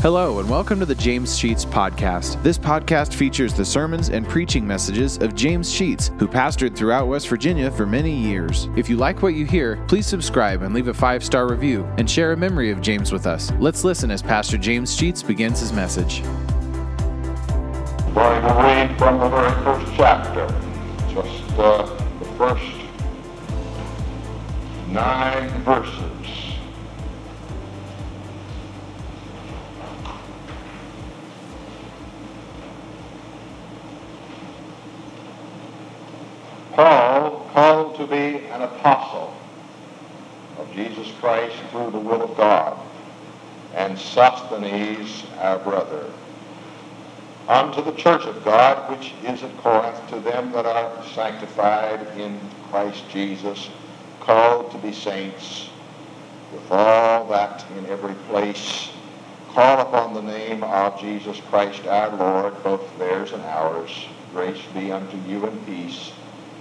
Hello, and welcome to the James Sheets Podcast. This podcast features the sermons and preaching messages of James Sheets, who pastored throughout West Virginia for many years. If you like what you hear, please subscribe and leave a five star review and share a memory of James with us. Let's listen as Pastor James Sheets begins his message. I'm going to read from the very first chapter, just uh, the first nine verses. Paul, called to be an apostle of Jesus Christ through the will of God, and Sosthenes, our brother, unto the church of God which is at Corinth, to them that are sanctified in Christ Jesus, called to be saints, with all that in every place call upon the name of Jesus Christ our Lord, both theirs and ours. Grace be unto you and peace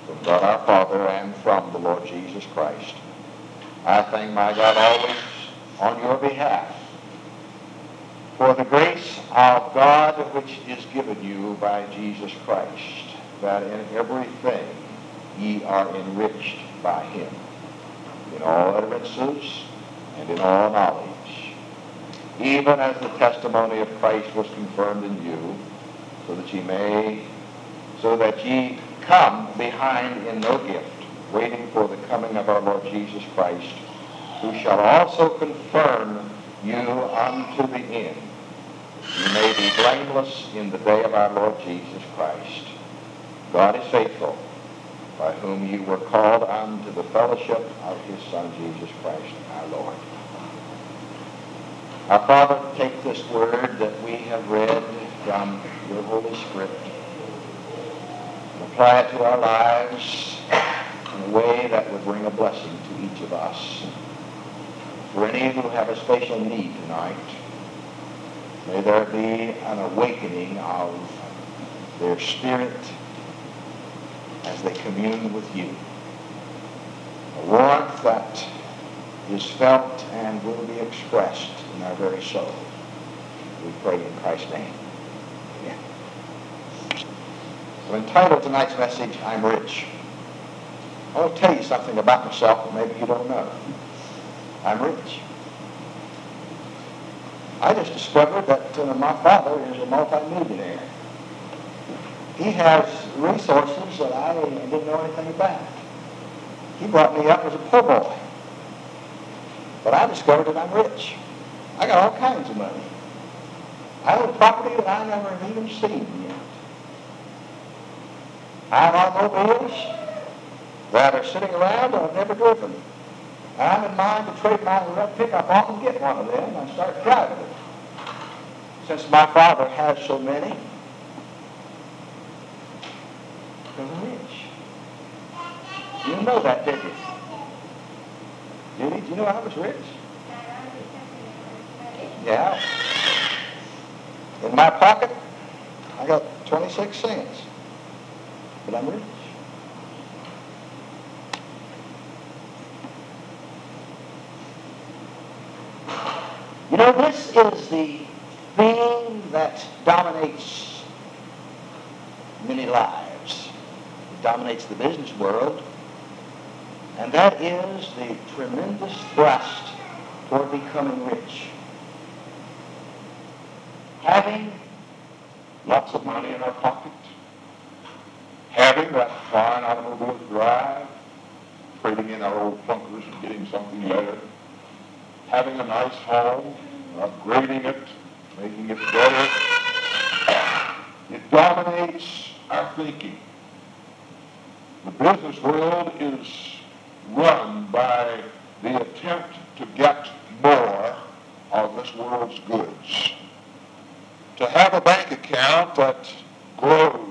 from God our Father and from the Lord Jesus Christ. I thank my God always on your behalf for the grace of God which is given you by Jesus Christ, that in everything ye are enriched by him, in all utterances and in all knowledge, even as the testimony of Christ was confirmed in you, so that ye may, so that ye come behind in no gift, waiting for the coming of our Lord Jesus Christ, who shall also confirm you unto the end. You may be blameless in the day of our Lord Jesus Christ. God is faithful, by whom you were called unto the fellowship of his Son, Jesus Christ, our Lord. Our Father, take this word that we have read from your Holy Script and apply it to our lives in a way that would bring a blessing to each of us. For any who have a special need tonight, May there be an awakening of their spirit as they commune with you. A warmth that is felt and will be expressed in our very soul. We pray in Christ's name. So entitled tonight's message, I'm Rich. I want to tell you something about myself that maybe you don't know. I'm rich. I just discovered that uh, my father is a multimillionaire. He has resources that I didn't know anything about. He brought me up as a poor boy. But I discovered that I'm rich. I got all kinds of money. I own property that I never even seen yet. I have automobiles that are sitting around that I've never driven. I'm in mind to trade my left pickup off and get one of them and start driving it. Since my father has so many, because I'm rich. You know that, did you? You? Did you know I was rich? Yeah. In my pocket, I got 26 cents. But I'm rich. You know, this is the theme that dominates many lives. It dominates the business world. And that is the tremendous thrust toward becoming rich. Having lots of money in our pocket. Having that fine automobile to drive. Trading in our old clunkers and getting something better having a nice home, upgrading it, making it better. It dominates our thinking. The business world is run by the attempt to get more of this world's goods. To have a bank account that grows.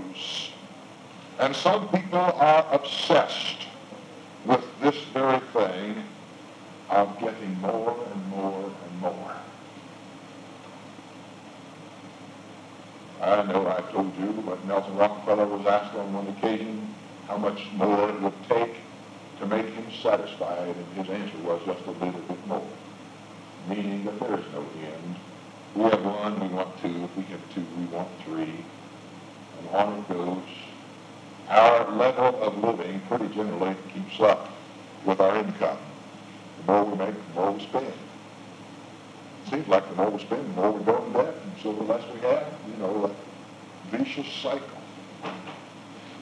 And some people are obsessed with this very thing of getting more and more and more. I know I told you, but Nelson Rockefeller was asked on one occasion how much more it would take to make him satisfied, and his answer was just a little bit more, meaning that there is no end We have one, we want two. If we have two, we want three. And on it goes. Our level of living pretty generally keeps up with our income. The more we make, the more we spend. It seems like the more we spend, the more we go in debt, and so the less we have. You know, a vicious cycle.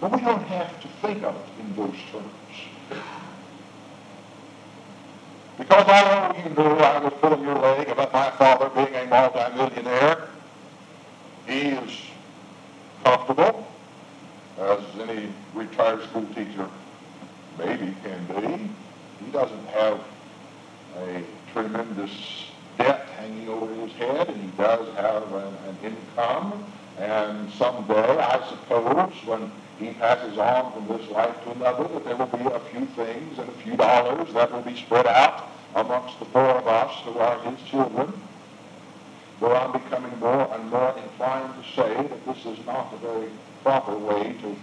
But we don't have to think of it in those terms. Because I know you knew I was pulling your leg about my father being a multimillionaire. He is comfortable, as any retired school teacher maybe can be. He doesn't have a tremendous debt hanging over his head, and he does have an, an income. And someday, I suppose, when he passes on from this life to another, that there will be a few things and a few dollars that will be spread out amongst the four of us who are his children. Though I'm becoming more and more inclined to say that this is not a very proper way to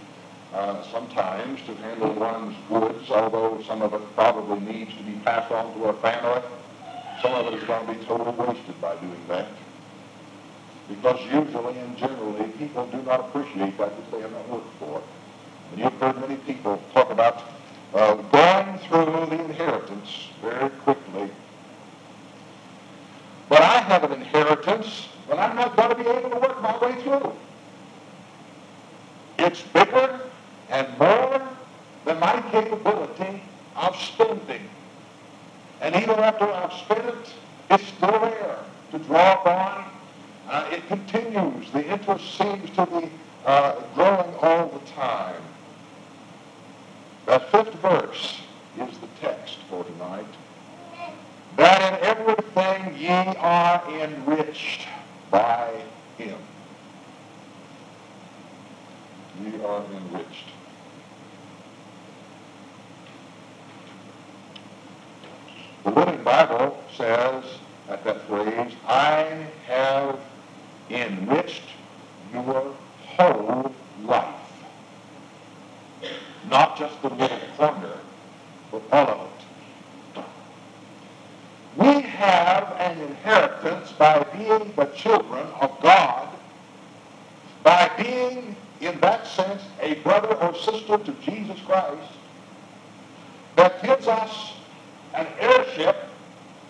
uh, sometimes to handle one's goods, although some of it probably needs to be passed on to a family. Some of it is going to be totally wasted by doing that. Because usually and generally, people do not appreciate that which they have not worked for. And you've heard many people talk about uh, going through the inheritance very quickly. But I have an inheritance but I'm not going to be able to work my way through. It's bigger and more than my capability of spending. And even after I've spent it, it's still there to draw upon. Uh, it continues. The interest seems to be uh, growing all the time. That fifth verse is the text for tonight. That in everything ye are enriched by him. Ye are enriched. The Living Bible says at that phrase, I have enriched your whole life. Not just the little corner, but all of it. We have an inheritance by being the children of God, by being, in that sense, a brother or sister to Jesus Christ, that gives us an heirship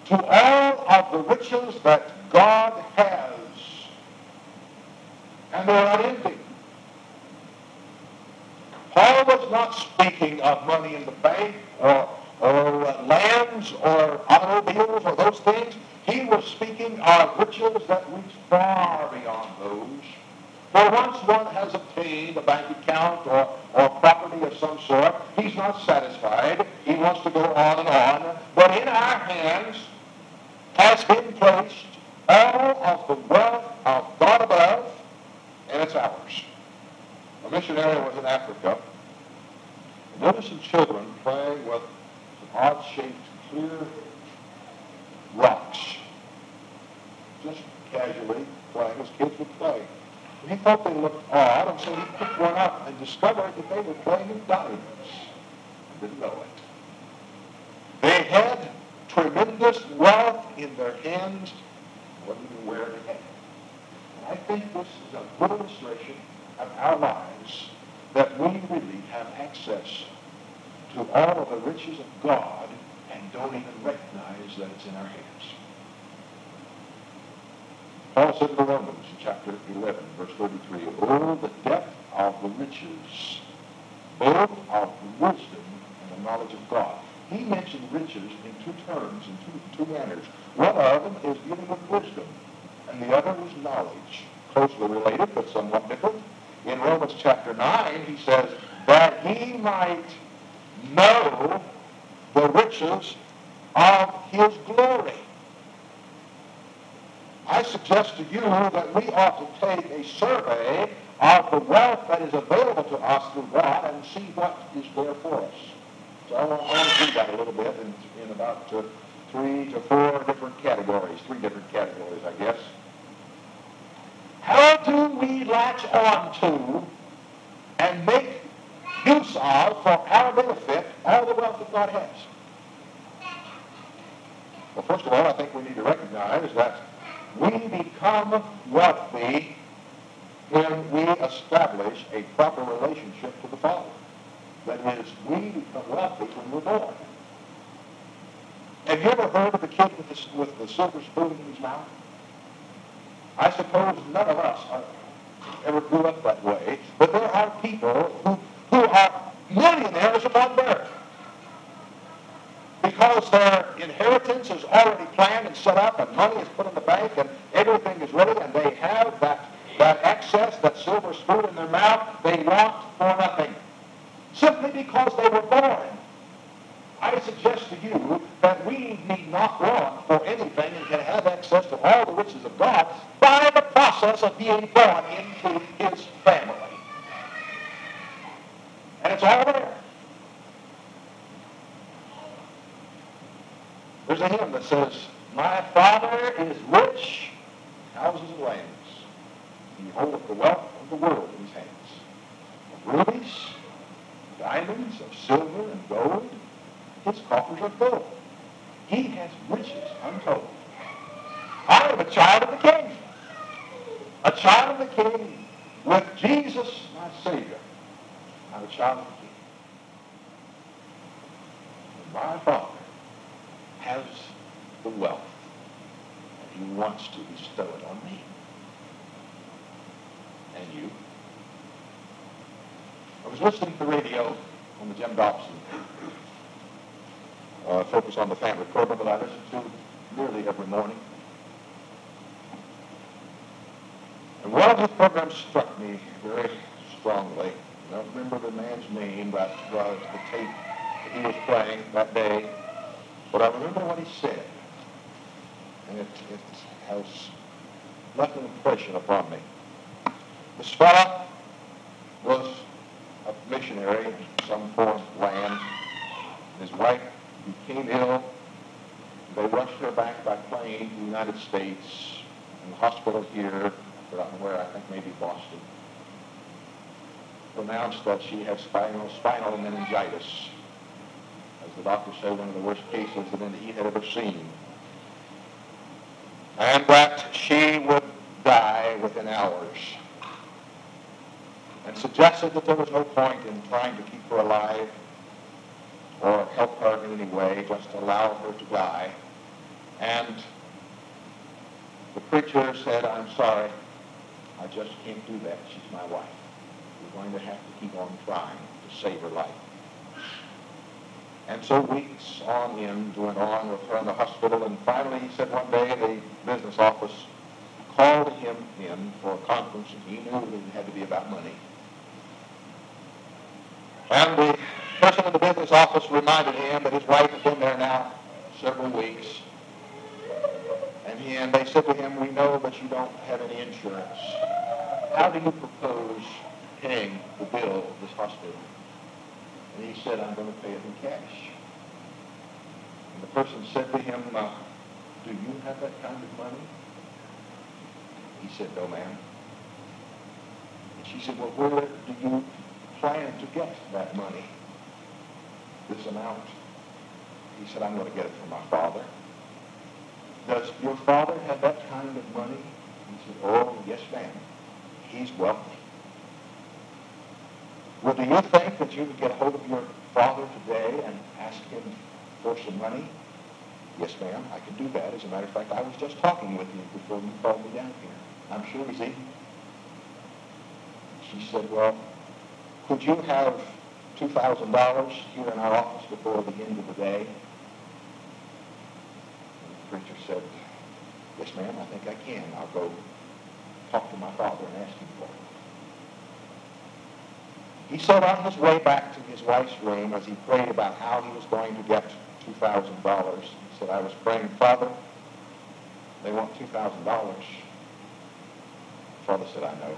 to all of the riches that God has. And they're unending. Paul was not speaking of money in the bank or, or uh, lands or automobiles or those things. He was speaking of riches that reach far beyond those. For once one has obtained a bank account or, or property of some sort, he's not satisfied. He wants to go on and on. But in our hands has been placed all of the wealth of God above, and it's ours. A missionary was in Africa. Noticed some children playing with some odd-shaped, clear rocks. Just casually playing as kids would play. He thought they looked odd, and so he picked one up and discovered that they were playing diamonds. And didn't know it. They had tremendous wealth in their hands, wasn't aware they had. And I think this is a good illustration of our lives that we really have access to all of the riches of God and don't even recognize that it's in our hands. Paul said in Romans chapter 11, verse 33, Oh, the depth of the riches, both of the wisdom and the knowledge of God. He mentioned riches in two terms, in two, two manners. One of them is dealing with wisdom, and the other is knowledge. Closely related, but somewhat different. In Romans chapter 9, he says, that he might know the riches of his glory. I suggest to you that we ought to take a survey of the wealth that is available to us through God and see what is there for us. So I want, to do that a little bit in, in about uh, three to four different categories, three different categories, I guess. How do we latch on to and make use of for our benefit all the wealth that God has? Well, first of all, I think we need to recognize that We become wealthy when we establish a proper relationship to the Father. That is, we become wealthy when we're born. Have you ever heard of the kid with the, with the silver spoon in his mouth? I suppose none of us ever grew up that way, but there are people who, who are millionaires upon birth because their inheritance is already planned and set up and money is put in the bank and everything is ready and they have that, that excess, that silver spoon in their mouth, they want for nothing. Simply because they were born. I suggest to you that we need not want for anything and can have access to all the riches of God by the process of being born into his family. And it's all there. There's a hymn that says, My Father is rich, houses and lands. He holdeth the wealth of the world in his hands. Of rubies, diamonds, of silver and gold, his coffers are full. He has riches untold. I am a child of the King. A child of the King with Jesus, my Savior. I'm a child of the King. My Father has the wealth, and he wants to bestow it on me. And you. I was listening to the radio on the Jim Dobson uh, focus on the family program that I listen to nearly every morning. And one of his programs struck me very strongly. I don't remember the man's name that was the tape that he was playing that day, but I remember what he said. And it, it has left an impression upon me. This fellow was a missionary in some foreign land. His wife became ill. They rushed her back by plane to the United States in the hospital here, forgotten where, I think maybe Boston. Pronounced that she had spinal, spinal meningitis. The doctor one of the worst cases that he had ever seen. And that she would die within hours. And suggested that there was no point in trying to keep her alive or help her in any way, just allow her to die. And the preacher said, I'm sorry, I just can't do that. She's my wife. We're going to have to keep on trying to save her life. And so weeks on end went on with her in the hospital, and finally he said one day the business office called him in for a conference, and he knew that it had to be about money. And the person in the business office reminded him that his wife had been there now several weeks. And, he, and they said to him, we know that you don't have any insurance. How do you propose paying the bill of this hospital? And he said, I'm going to pay it in cash. And the person said to him, uh, do you have that kind of money? He said, no, ma'am. And she said, well, where do you plan to get that money? this amount? He said, I'm going to get it from my father. Does your father have that kind of money? He said, oh, yes, ma'am. He's wealthy. Well, do you think that you could get hold of your father today and ask him for some money? Yes, ma'am, I can do that. As a matter of fact, I was just talking with him before you called me down here. I'm sure he's eating. She said, well, could you have $2,000 here in our office before the end of the day? And the preacher said, yes, ma'am, I think I can. I'll go talk to my father and ask him for it. He said on his way back to his wife's room as he prayed about how he was going to get $2,000, he said, I was praying, Father, they want $2,000. Father said, I know.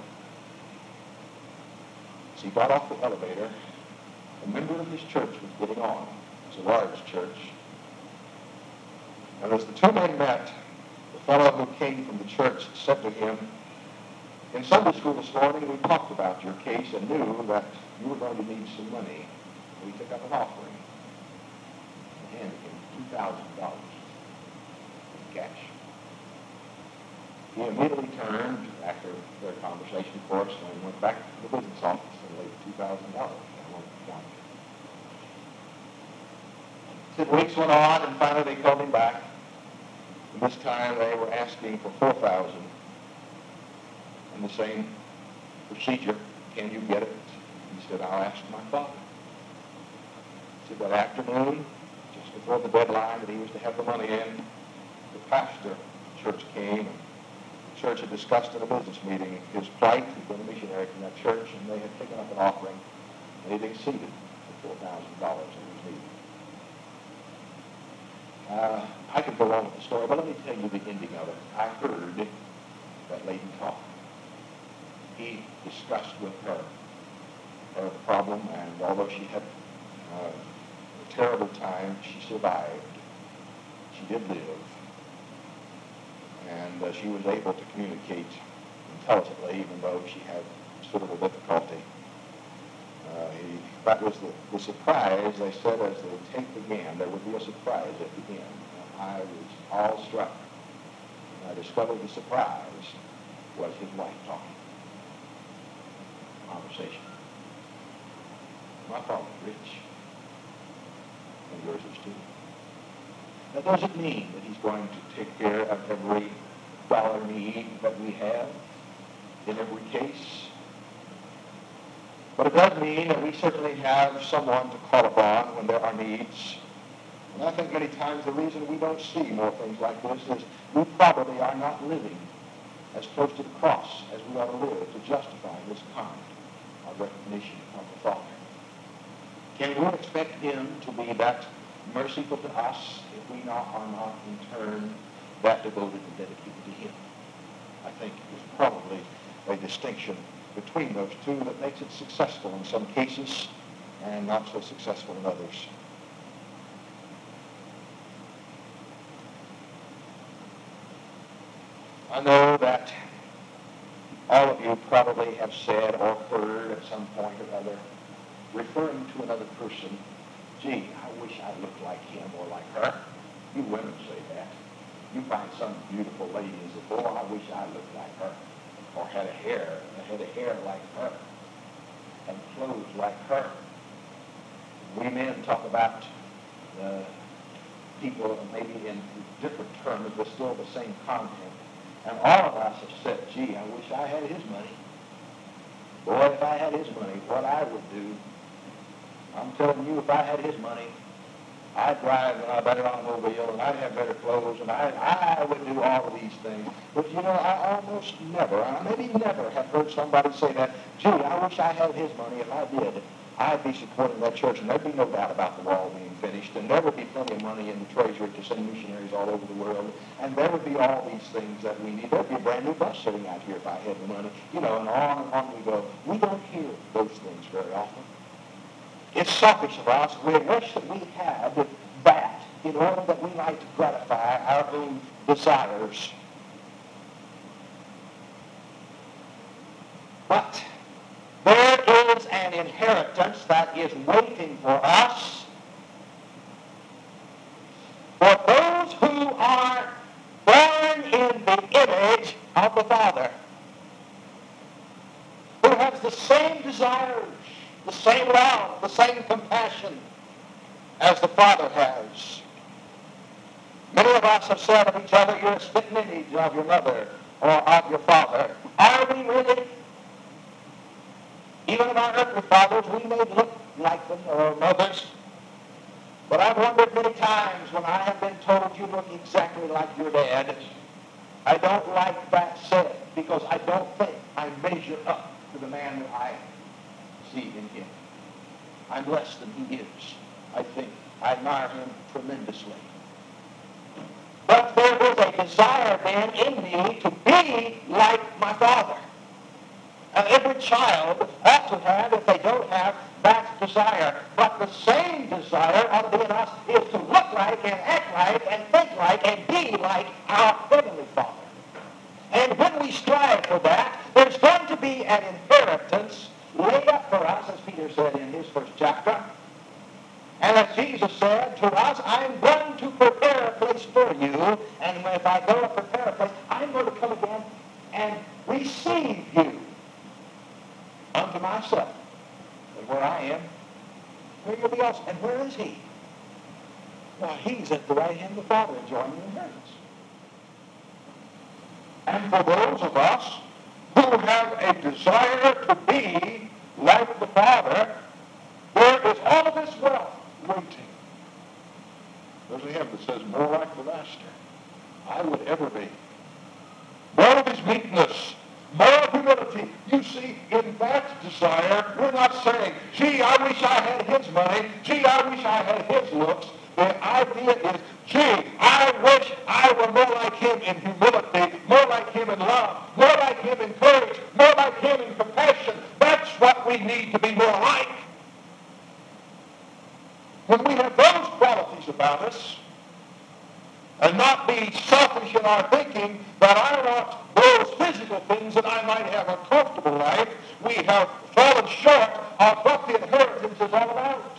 So he got off the elevator a member of his church was getting on. It was a large church. And as the two men met, the fellow who came from the church said to him, in Sunday school this morning, we talked about your case and knew that you were going to need some money. We took up an offering and handed him $2,000 in cash. he immediately turned, after their conversation, of course, and went back to the business office and laid $2,000 Said weeks went on, and finally they called him back. And this time they were asking for 4000 And the same procedure, can you get it? He said, I'll ask my father. He said that afternoon, just before the deadline that he was to have the money in, the pastor of the church came and the church had discussed in a business meeting his plight. He'd been a missionary from that church, and they had taken up an offering, and it exceeded the $4,000 that was needed. Uh, I could go on with the story, but let me tell you the ending of it. I heard that lady talk. He discussed with her her problem, and although she had uh, a terrible time, she survived. She did live, and uh, she was able to communicate intelligently, even though she had considerable difficulty. Uh, he, that was the, the surprise, they said, as the tape began. There would be a surprise at the end. And I was all struck. I discovered the surprise was his wife talking. Conversation. My father's rich. And yours is too. That doesn't mean that he's going to take care of every dollar need that we have in every case. But it does mean that we certainly have someone to call upon when there are needs. And I think many times the reason we don't see more things like this is we probably are not living as close to the cross as we ought to live to justify this kind recognition of the Father. Can we expect him to be that merciful to us if we not, are not in turn that devoted and dedicated to him? I think is probably a distinction between those two that makes it successful in some cases and not so successful in others. I know that probably have said or heard at some point or other, referring to another person, gee, I wish I looked like him or like her. You women say that. You find some beautiful lady and say, boy, I wish I looked like her or had a hair, had a hair like her, and clothes like her. We men talk about uh, people maybe in different terms, but still the same content. And all of us have said, gee, I wish I had his money. Boy, if I had his money, what I would do, I'm telling you, if I had his money, I'd drive in a better automobile, and I'd have better clothes, and I, I would do all of these things. But, you know, I almost never, I maybe never have heard somebody say that, gee, I wish I had his money. If I did, I'd be supporting that church, and there'd be no doubt about the wall being finished, and there would be plenty of money in the treasury to send missionaries all over the world, and there would be all these things that we need. There'd be a brand new bus sitting out here if I had the money, you know, and on and on we go. We don't hear those things very often. It's selfish of us. We wish that we had that in order that we might gratify our own desires. But there is an inheritance that is waiting for us for those who are born in the image of the Father, who has the same desires the same love, the same compassion as the Father has. Many of us have said of each other, you're a spitting image of your mother or of your father. Are we really? Even of our earthly fathers, we may look like them or mothers. But I've wondered many times when I have been told you look exactly like your dad. I don't like that said because I don't think I measure up to the man that I see in him. I'm less than he is, I think. I admire him tremendously. But there was a desire then in me to be like my father. And every child ought to have, if they don't have, that desire. But the same desire ought to be in us is to look like and act like and think like and be like our Heavenly Father. And when we strive for that, there's going to be an inheritance laid up for us, as Peter said in his first chapter. And as Jesus said to us, I'm going to prepare a place for you. And if I go and prepare a place, I'm going to come again and receive you unto myself. And where I am, where you'll be also. And where is he? Well, he's at the right hand of the Father enjoying the inheritance. And for those of us who have a desire to be like the Father, there is all of this wealth waiting. There's a hymn that says, more like the Master I would ever be. More of his meekness, more humility. You see, in that desire, we're not saying, gee, I wish I had his money. Gee, I wish I had his looks. The idea is, gee, I wish I were more like him in humility, more like him in love, more like him in courage, more like him in compassion. That's what we need to be more like. When we have those qualities about us, and not be selfish in our thinking that I want those physical things that I might have a comfortable life, we have fallen short of what the inheritance is all about.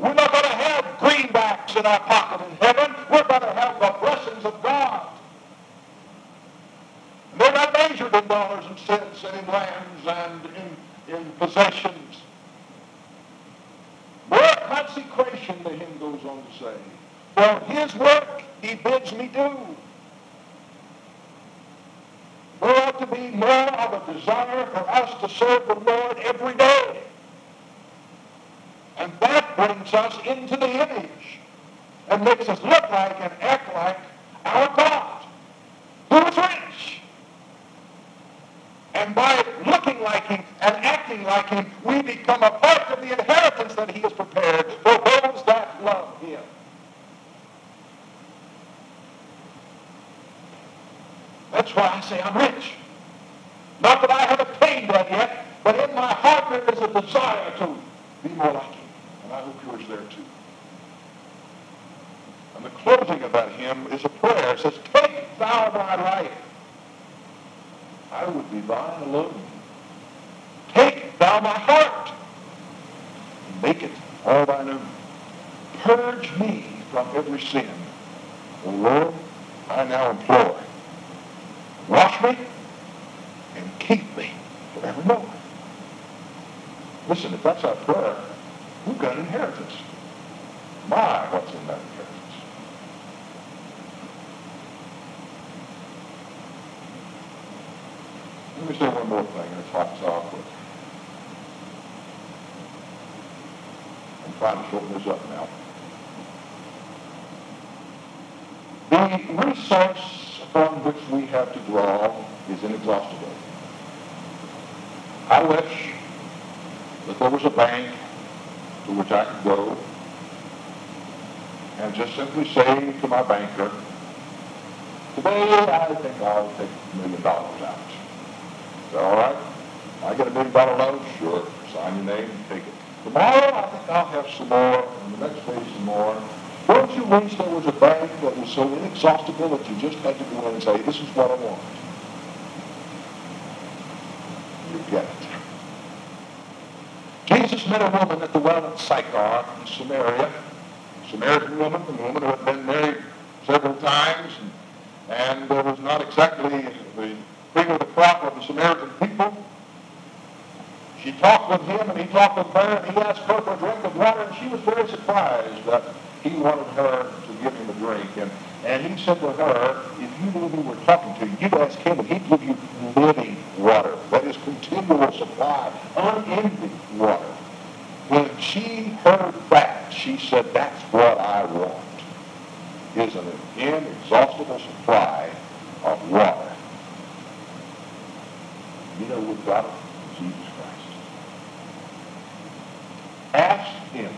We're not going to have greenbacks in our pocket in heaven. We're going to have the blessings of God. And they're not measured in dollars and cents and in lands and in, in possessions. More consecration, the hymn goes on to say. For his work he bids me do. There ought to be more of a desire for us to serve the Lord every day. And that brings us into the image and makes us look like and act like our God, who is rich. And by looking like him and acting like him, we become a part of the inheritance that he has prepared for those that love him. That's why I say I'm rich. Not that I have attained that yet, but in my heart there is a desire to be more like him. And I hope yours there too. And the closing of that hymn is a prayer. It says, Take thou my life. I would be thine alone. Take thou my heart. And make it all thine own. Purge me from every sin. O Lord, I now implore. Wash me and keep me forevermore. Listen, if that's our prayer, We've got inheritance. My, what's in that inheritance? Let me say one more thing, and it's hot sauce. I'm trying to shorten this up now. The resource upon which we have to draw is inexhaustible. I wish that there was a bank to which I could go and just simply say to my banker, today I think I'll take a million dollars out. Is that all right? I get a million dollar loan? Sure. Sign your name and take it. Tomorrow I think I'll have some more, and the next day some more. Don't you wish there was a bank that was so inexhaustible that you just had to go in and say, this is what I want? You get it. Jesus met a woman at the well of Sychar in Samaria, Samaritan woman, a woman who had been married several times and, and was not exactly the cream of the crop of the Samaritan people. She talked with him and he talked with her and he asked her for a drink of water and she was very surprised that he wanted her to give him a drink. And, and he said to her, if you knew who were talking to, you'd ask him and he'd give you living water. That is continual supply, unending water. When she heard that, she said, that's what I want, is an inexhaustible supply of water. You know, we've got it Jesus Christ. Ask him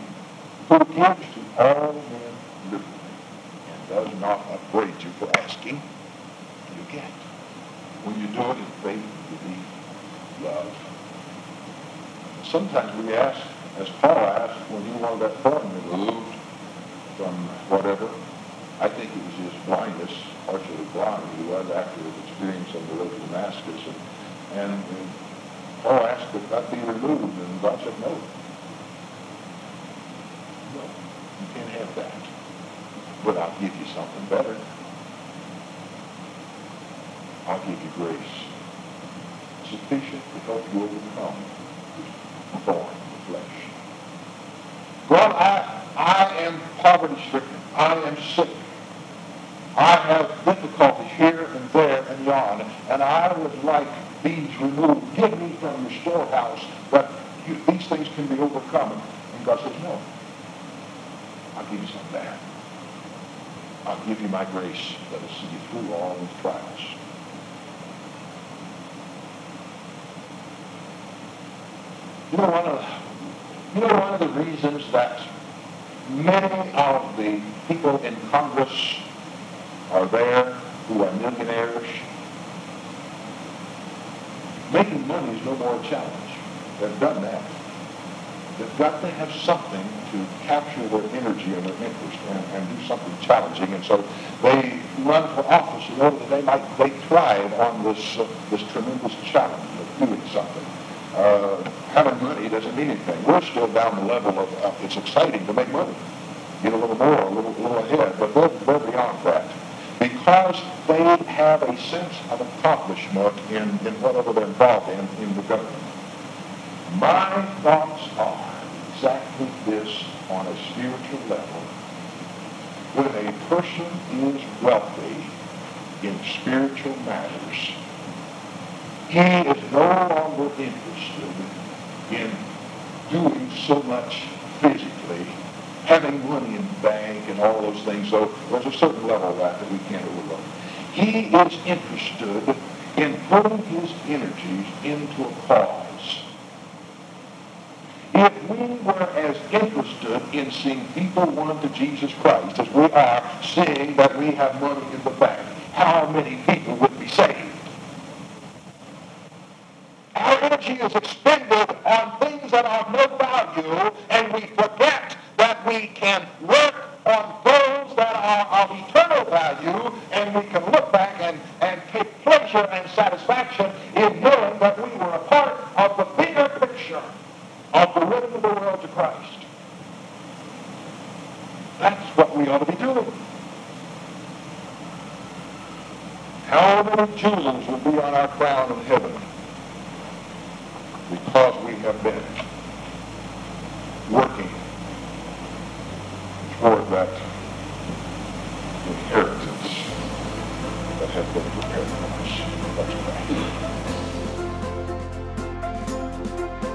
who liberally and does not upbraid you for asking, you get. When you do it in faith, belief, love. Sometimes we ask, as Paul asked when he wanted that thorn removed from whatever, I think it was his blindness, partially blind he was after his experience on the road to Damascus. And, and, and Paul asked that that be removed, and God said no. Have that. But I'll give you something better. I'll give you grace sufficient to help you overcome the thorn of the flesh. God, I, I am poverty stricken. I am sick. I have difficulties here and there and yon, and I would like these removed. Give me from your storehouse, but you, these things can be overcome. And God says, no. I'll give you some of that. I'll give you my grace that will see you through all these trials. You know, one of, you know, one of the reasons that many of the people in Congress are there who are millionaires. Making money is no more a challenge. They've done that. They've got to have something to capture their energy and their interest and, and do something challenging. And so they run for office in order that they might they thrive on this uh, this tremendous challenge of doing something. Uh, having money doesn't mean anything. We're still down the level of uh, it's exciting to make money, get a little more, a little, little ahead, but they're, they're beyond that because they have a sense of accomplishment in, in whatever they're involved in in the government. My thoughts are exactly this on a spiritual level. When a person is wealthy in spiritual matters, he is no longer interested in doing so much physically having money in the bank and all those things. So there's a certain level of that that we can't overlook. He is interested in putting his energies into a cause. If we were as interested in seeing people won to Jesus Christ as we are seeing that we have money in the bank, how many people would be saved? Our energy is expended on things that are of no value, and we forget that we can work on those that are of eternal value, and we can look back and, and take pleasure and satisfaction in knowing that we were a part of the bigger picture the winning the world to Christ. That's what we ought to be doing. How many jewels will be on our crown in heaven because we have been working toward that